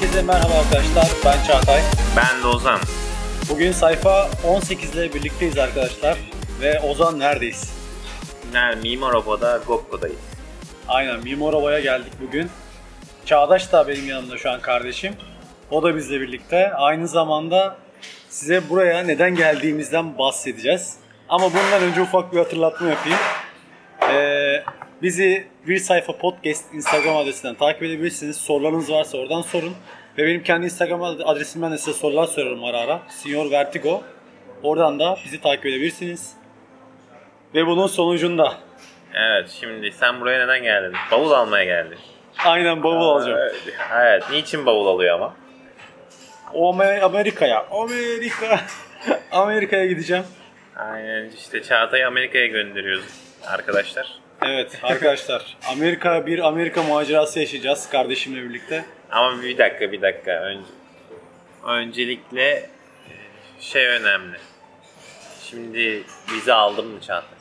herkese merhaba arkadaşlar. Ben Çağatay. Ben de Ozan. Bugün sayfa 18 ile birlikteyiz arkadaşlar. Ve Ozan neredeyiz? Yani Mimar Oba'da Gopko'dayız. Aynen Mimorova'ya geldik bugün. Çağdaş da benim yanımda şu an kardeşim. O da bizle birlikte. Aynı zamanda size buraya neden geldiğimizden bahsedeceğiz. Ama bundan önce ufak bir hatırlatma yapayım. Ee, bizi bir sayfa podcast Instagram adresinden takip edebilirsiniz. Sorularınız varsa oradan sorun. Ve benim kendi Instagram adresimden de size sorular soruyorum ara ara. Senior Vertigo. Oradan da bizi takip edebilirsiniz. Ve bunun sonucunda Evet şimdi sen buraya neden geldin? Bavul almaya geldin. aynen bavul alacağım. Evet, evet. Niçin bavul alıyor ama? O Amer- Amerika'ya. Amerika. Amerika'ya gideceğim. Aynen işte Çağatay'ı Amerika'ya gönderiyoruz arkadaşlar. Evet arkadaşlar. Amerika bir Amerika macerası yaşayacağız kardeşimle birlikte. Ama bir dakika bir dakika. Önce, öncelikle şey önemli. Şimdi vize aldın mı Çağatay?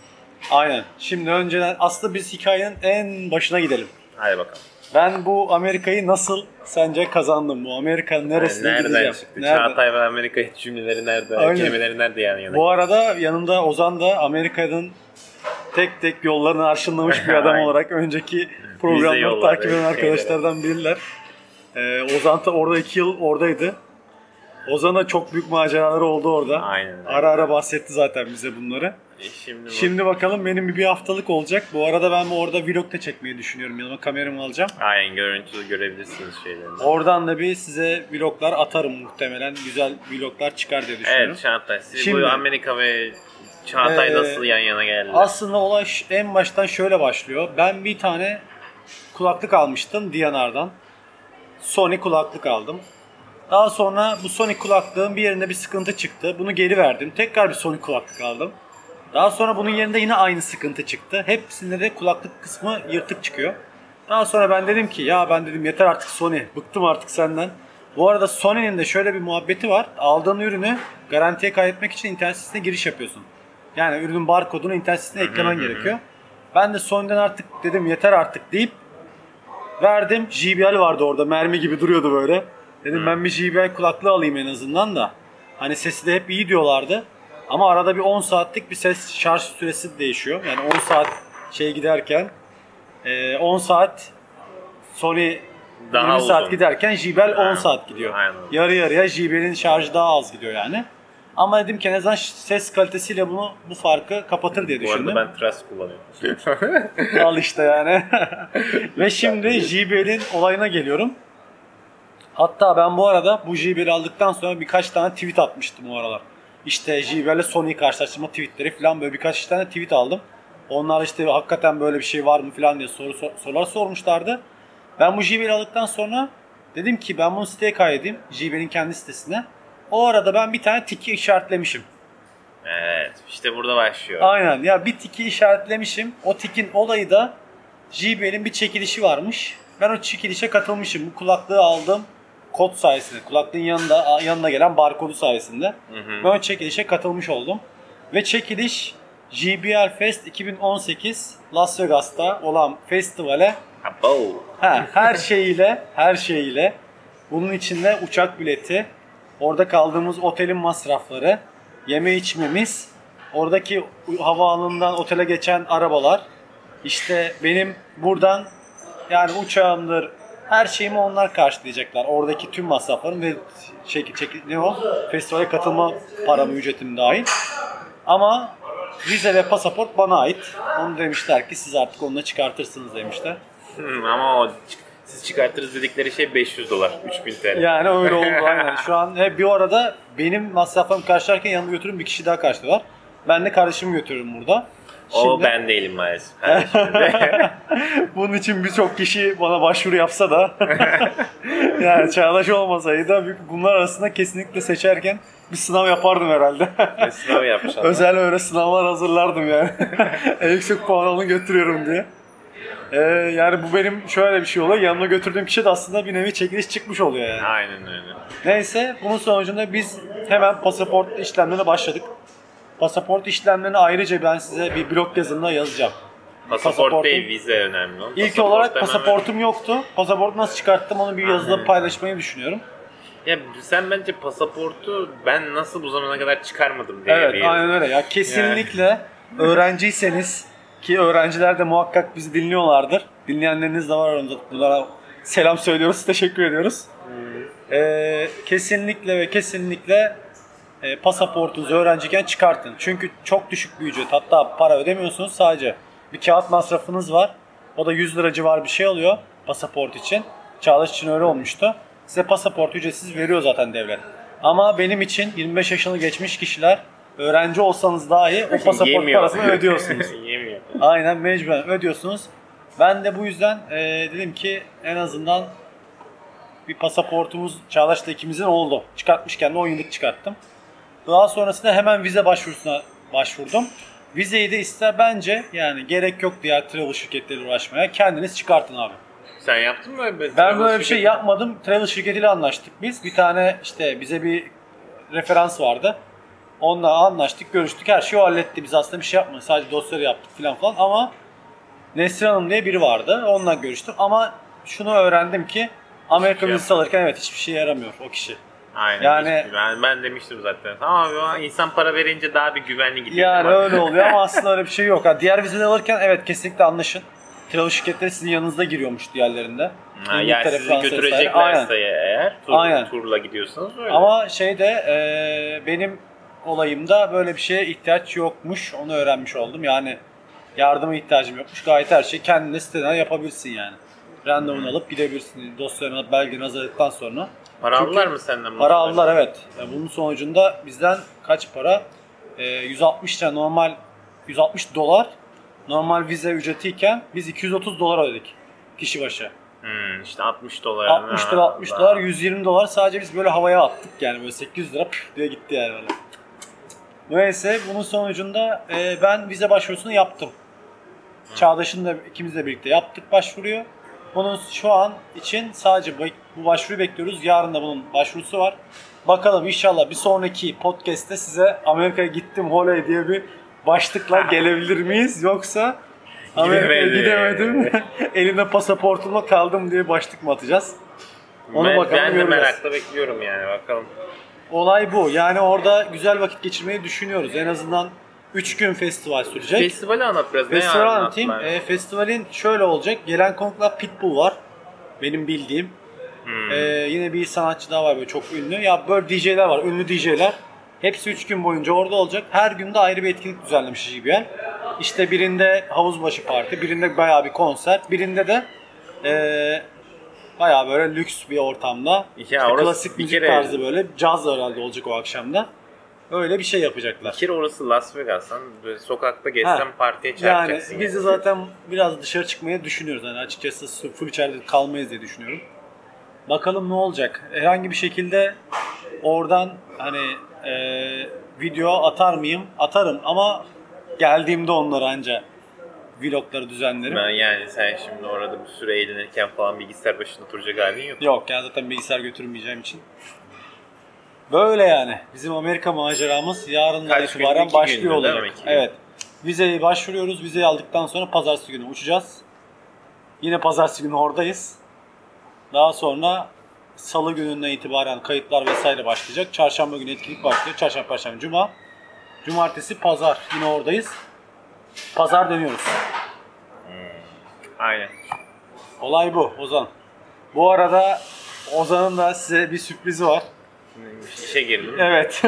Aynen. Şimdi önceden aslında biz hikayenin en başına gidelim. Hadi bakalım. Ben bu Amerika'yı nasıl sence kazandım? Bu Amerika'nın neresine nereden gideceğim? çıktı? Nereden? Çağatay ve Amerika cümleleri nerede? Aynen. Kelimeleri nerede yani? yana? Bu arada yanımda Ozan da Amerika'nın tek tek yollarını arşınlamış bir adam olarak önceki programları takip eden şeyleri. arkadaşlardan bilirler. Ee, Ozan da orada iki yıl oradaydı. Ozan'a çok büyük maceraları oldu orada. Aynen. Ara ara bahsetti zaten bize bunları. E Şimdi, Şimdi bakalım benim bir haftalık olacak. Bu arada ben orada vlog da çekmeyi düşünüyorum. Yanıma kameramı alacağım. Aynen görüntülü görebilirsiniz şeylerini. Oradan da bir size vloglar atarım muhtemelen. Güzel vloglar çıkar diye düşünüyorum. Evet. Siz Şimdi- bu Amerika ve Çağatay Ee, nasıl yan yana geldi? Aslında olay en baştan şöyle başlıyor. Ben bir tane kulaklık almıştım Diyanar'dan. Sony kulaklık aldım. Daha sonra bu Sony kulaklığın bir yerinde bir sıkıntı çıktı. Bunu geri verdim. Tekrar bir Sony kulaklık aldım. Daha sonra bunun yerinde yine aynı sıkıntı çıktı. Hepsinde de kulaklık kısmı yırtık çıkıyor. Daha sonra ben dedim ki ya ben dedim yeter artık Sony. Bıktım artık senden. Bu arada Sony'nin de şöyle bir muhabbeti var. Aldığın ürünü garantiye kaydetmek için internet sitesine giriş yapıyorsun. Yani ürünün barkodunu internet sitesine eklemen gerekiyor. Ben de Sony'den artık dedim yeter artık deyip verdim. JBL vardı orada mermi gibi duruyordu böyle. Dedim ben bir JBL kulaklığı alayım en azından da. Hani sesi de hep iyi diyorlardı. Ama arada bir 10 saatlik bir ses şarj süresi değişiyor. Yani 10 saat şey giderken e, 10 saat Sony Daha 20 saat uzun. giderken JBL 10 Aynen. saat gidiyor. Aynen. Yarı yarıya JBL'in şarjı daha az gidiyor yani. Ama dedim ki en azından ses kalitesiyle bunu bu farkı kapatır diye bu düşündüm. arada ben Tras kullanıyorum. Al işte yani. Ve şimdi JBL'in olayına geliyorum. Hatta ben bu arada bu JBL'i aldıktan sonra birkaç tane tweet atmıştım o aralar. İşte JBL ile Sony karşılaştırma tweetleri falan böyle birkaç tane tweet aldım. Onlar işte hakikaten böyle bir şey var mı falan diye soru, sor- sorular sormuşlardı. Ben bu JBL'i aldıktan sonra dedim ki ben bunu siteye kaydedeyim. JBL'in kendi sitesine. O arada ben bir tane tiki işaretlemişim. evet işte burada başlıyor. Aynen ya bir tiki işaretlemişim. O tikin olayı da JBL'in bir çekilişi varmış. Ben o çekilişe katılmışım. Bu kulaklığı aldım kod sayesinde. Kulaklığın yanında yanına gelen barkodu sayesinde. Hı hı. Ben o çekilişe katılmış oldum. Ve çekiliş JBL Fest 2018 Las Vegas'ta olan festivale. Ha, her şeyiyle, her şeyiyle. Bunun içinde uçak bileti, orada kaldığımız otelin masrafları, yeme içmemiz, oradaki havaalanından otele geçen arabalar, işte benim buradan yani uçağımdır, her şeyimi onlar karşılayacaklar. Oradaki tüm masraflarım ve çek, çek, ne o? Festivale katılma paramı, ücretim dahil. Ama vize ve pasaport bana ait. Onu demişler ki siz artık onunla çıkartırsınız demişler. Hı, ama o siz çıkartırız dedikleri şey 500 dolar. 3000 TL. Yani öyle oldu aynen. Şu an hep bir arada benim masraflarımı karşılarken yanımda götürün bir kişi daha karşılıyorlar. Ben de kardeşimi götürürüm burada. O ben değilim maalesef. Bunun için birçok kişi bana başvuru yapsa da yani Çağdaş olmasaydı bunlar arasında kesinlikle seçerken bir sınav yapardım herhalde. Ne Sınav yapmış. Özel öyle sınavlar hazırlardım yani. en yüksek puan onu götürüyorum diye. Ee, yani bu benim şöyle bir şey oluyor. Yanıma götürdüğüm kişi de aslında bir nevi çekiliş çıkmış oluyor yani. Aynen öyle. Neyse bunun sonucunda biz hemen pasaport işlemlerine başladık. Pasaport işlemlerini ayrıca ben size bir blog yazımda yazacağım. Pasaport Pasaportum- değil vize önemli. oğlum. İlk Pasaport olarak hemen- pasaportum yoktu. Pasaportu nasıl çıkarttım onu bir yazıda Aynen. paylaşmayı düşünüyorum. Ya sen bence pasaportu ben nasıl bu zamana kadar çıkarmadım diye Evet bir aynen öyle. Ya kesinlikle öğrenciyseniz ki öğrenciler de muhakkak bizi dinliyorlardır. Dinleyenleriniz de var aramızda. Bunlara selam söylüyoruz. Teşekkür ediyoruz. Ee, kesinlikle ve kesinlikle e, pasaportunuzu öğrenciyken çıkartın. Çünkü çok düşük bir ücret. Hatta para ödemiyorsunuz sadece. Bir kağıt masrafınız var. O da 100 lira civarı bir şey alıyor pasaport için. Çağdaş için öyle olmuştu. Size pasaport ücretsiz veriyor zaten devlet. Ama benim için 25 yaşını geçmiş kişiler öğrenci olsanız dahi o pasaport Yemiyor. parasını ödüyorsunuz. Yemiyor. Aynen mecburen ödüyorsunuz. Ben de bu yüzden e, dedim ki en azından bir pasaportumuz Çağdaş'la ikimizin oldu. Çıkartmışken de 10 yıllık çıkarttım. Daha sonrasında hemen vize başvurusuna başvurdum. Vizeyi de ister bence yani gerek yok diğer travel şirketleriyle uğraşmaya. Kendiniz çıkartın abi. Sen yaptın mı öyle Ben böyle bir şey yapmadım. Travel şirketiyle anlaştık biz. Bir tane işte bize bir referans vardı. Onunla anlaştık, görüştük. Her şeyi o halletti. Biz aslında bir şey yapmadık. Sadece dosyaları yaptık falan falan. Ama Nesrin Hanım diye biri vardı. Onunla görüştüm. Ama şunu öğrendim ki Amerika Şey vizesi alırken evet hiçbir şeye yaramıyor o kişi. Aynen. Yani- hiçbir- ben, ben demiştim zaten. Ama insan para verince daha bir güvenli gidiyor. Yani Ama- öyle oluyor ama aslında öyle bir şey yok. Ha, diğer vizeleri alırken evet kesinlikle anlaşın. Travel şirketleri sizin yanınızda giriyormuş diğerlerinde. Ha, yani sizi Fransa götüreceklerse eğer tur, Aynen. turla gidiyorsanız öyle. Ama şeyde e, benim olayımda böyle bir şeye ihtiyaç yokmuş. Onu öğrenmiş oldum. Yani yardıma ihtiyacım yokmuş. Gayet her şeyi kendine siteden yapabilirsin yani. Randevunu alıp gidebilirsin. Dosyalarını alıp belgeni hazırladıktan sonra. para Çünkü aldılar mı senden? bu Para aldılar evet. Yani bunun sonucunda bizden kaç para? E, 160 lira normal 160 dolar normal vize ücretiyken biz 230 dolar ödedik kişi başı. Hmm, işte 60 dolar. 60 lira 60 Allah. dolar 120 dolar sadece biz böyle havaya attık yani böyle 800 lira püf diye gitti yani böyle. Neyse bunun sonucunda e, ben vize başvurusunu yaptım. Çağdaş'ın da ikimiz de birlikte yaptık başvuruyu. Bunun şu an için sadece bu- başvuruyu bekliyoruz. Yarın da bunun başvurusu var. Bakalım inşallah bir sonraki podcast'te size Amerika'ya gittim oley diye bir başlıkla gelebilir miyiz? Yoksa Amerika'ya Gidemedim. Elimde pasaportumla kaldım diye başlık mı atacağız? Onu ben, bakalım ben de göreceğiz. merakla bekliyorum yani bakalım. Olay bu. Yani orada güzel vakit geçirmeyi düşünüyoruz. En azızından 3 gün festival sürecek. Festivali anlat biraz. Ne Festival anlat anlatayım. E, festivalin şöyle olacak. Gelen konuklar Pitbull var. Benim bildiğim. Hmm. E, yine bir sanatçı daha var böyle çok ünlü. Ya böyle DJ'ler var. Ünlü DJ'ler. Hepsi 3 gün boyunca orada olacak. Her günde ayrı bir etkinlik düzenlemiş gibi yer. İşte birinde havuz başı parti, birinde bayağı bir konser, birinde de e, bayağı böyle lüks bir ortamda. Ya işte klasik bir müzik kere- tarzı böyle caz herhalde olacak o akşamda. Öyle bir şey yapacaklar. Bir kere orası Las Vegas. Lan böyle sokakta gezsen partiye Yani çarpacaksın. biz de zaten biraz dışarı çıkmayı düşünüyoruz. Yani açıkçası full içeride kalmayız diye düşünüyorum. Bakalım ne olacak. Herhangi bir şekilde oradan hani e, video atar mıyım? Atarım ama geldiğimde onları anca vlogları düzenlerim. Ben yani sen şimdi orada bir süre eğlenirken falan bilgisayar başında oturacak halin yok. Yok yani zaten bilgisayar götürmeyeceğim için. Böyle yani. Bizim Amerika maceramız yarından Kaç itibaren İki başlıyor değil olacak. İki gün. Evet. Vizeyi başvuruyoruz. Vizeyi aldıktan sonra pazartesi günü uçacağız. Yine pazartesi günü oradayız. Daha sonra salı gününden itibaren kayıtlar vesaire başlayacak. Çarşamba günü etkinlik başlıyor. Çarşamba, perşembe, cuma. Cumartesi, pazar yine oradayız. Pazar dönüyoruz. Aynen. Olay bu Ozan. Bu arada Ozan'ın da size bir sürprizi var. İşe girdim. Evet.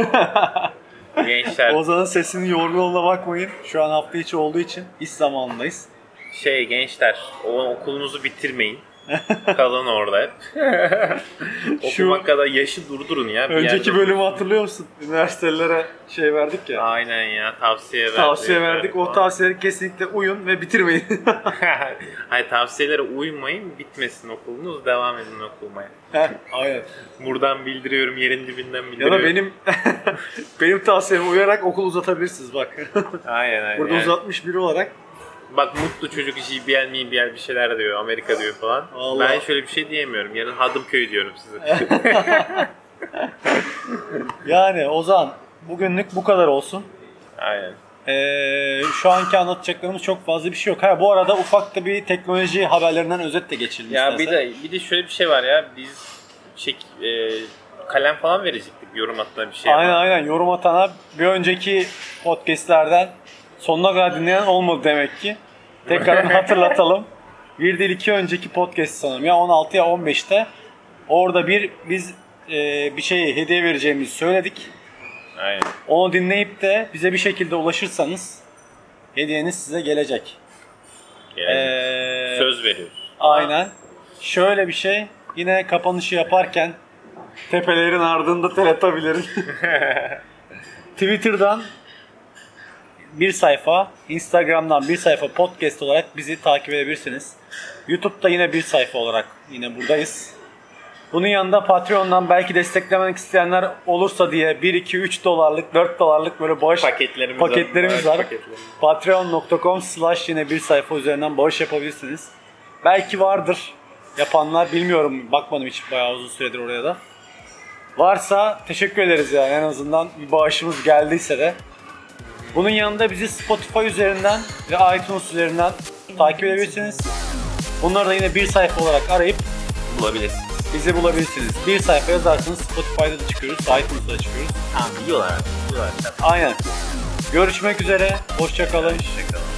Gençler Ozan'ın sesinin yorgunluğuna bakmayın. Şu an hafta içi olduğu için iş zamanındayız. şey gençler o okulunuzu bitirmeyin. Kalın orada hep. Şu- Okumak kadar yaşı durdurun ya. bir Önceki yerde. bölümü hatırlıyor musun? Üniversitelere şey verdik ya. Aynen ya tavsiye verdik. Tavsiye verdik. O tavsiyeleri kesinlikle uyun ve bitirmeyin. Hayır tavsiyelere uymayın. Bitmesin okulunuz. Devam edin okumaya. Heh, Aynen. Buradan bildiriyorum. Yerin dibinden Ya bildiriyorum. da benim benim tavsiyeme uyarak okul uzatabilirsiniz bak. Aynen aynen. Burada yani. uzatmış biri olarak. Bak mutlu çocuk JBL MBL bir şeyler diyor. Amerika diyor falan. Vallahi. Ben şöyle bir şey diyemiyorum. Yarın Hadımköy diyorum size. Yani Ozan bugünlük bu kadar olsun. Aynen. Ee, şu anki anlatacaklarımız çok fazla bir şey yok. Ha bu arada ufak da bir teknoloji haberlerinden özet de geçelim Ya bir de bir de şöyle bir şey var ya. Biz şey e, kalem falan verecektik yorum atma bir şey. Aynen aynen yorum atana bir önceki podcastlerden sonuna kadar dinleyen olmadı demek ki. Tekrar hatırlatalım. Bir değil iki önceki podcast sanırım ya 16 ya 15'te. Orada bir biz e, bir şey hediye vereceğimizi söyledik. Aynen. Onu dinleyip de bize bir şekilde ulaşırsanız hediyeniz size gelecek. Yani Ee, söz veriyoruz. Aynen. Şöyle bir şey. Yine kapanışı yaparken tepelerin ardında Teletubbies'lerin Twitter'dan bir sayfa, Instagram'dan bir sayfa podcast olarak bizi takip edebilirsiniz. YouTube'da yine bir sayfa olarak yine buradayız. Bunun yanında Patreon'dan belki desteklemek isteyenler olursa diye 1, 2, 3 dolarlık, 4 dolarlık böyle bağış Paketlerimiz paketlerimiz var. Patreon.com slash yine bir sayfa üzerinden bağış yapabilirsiniz. Belki vardır yapanlar bilmiyorum bakmadım hiç bayağı uzun süredir oraya da. Varsa teşekkür ederiz yani en azından bir bağışımız geldiyse de. Bunun yanında bizi Spotify üzerinden ve iTunes üzerinden takip edebilirsiniz. Bunları da yine bir sayfa olarak arayıp Bulabilirsiniz. bizi bulabilirsiniz. Bir sayfa yazarsanız Spotify'da da çıkıyoruz, iTunes'da da çıkıyoruz. Tamam biliyorlar artık. Biliyorlar. Aynen. Görüşmek üzere. Hoşçakalın. Hoşçakalın.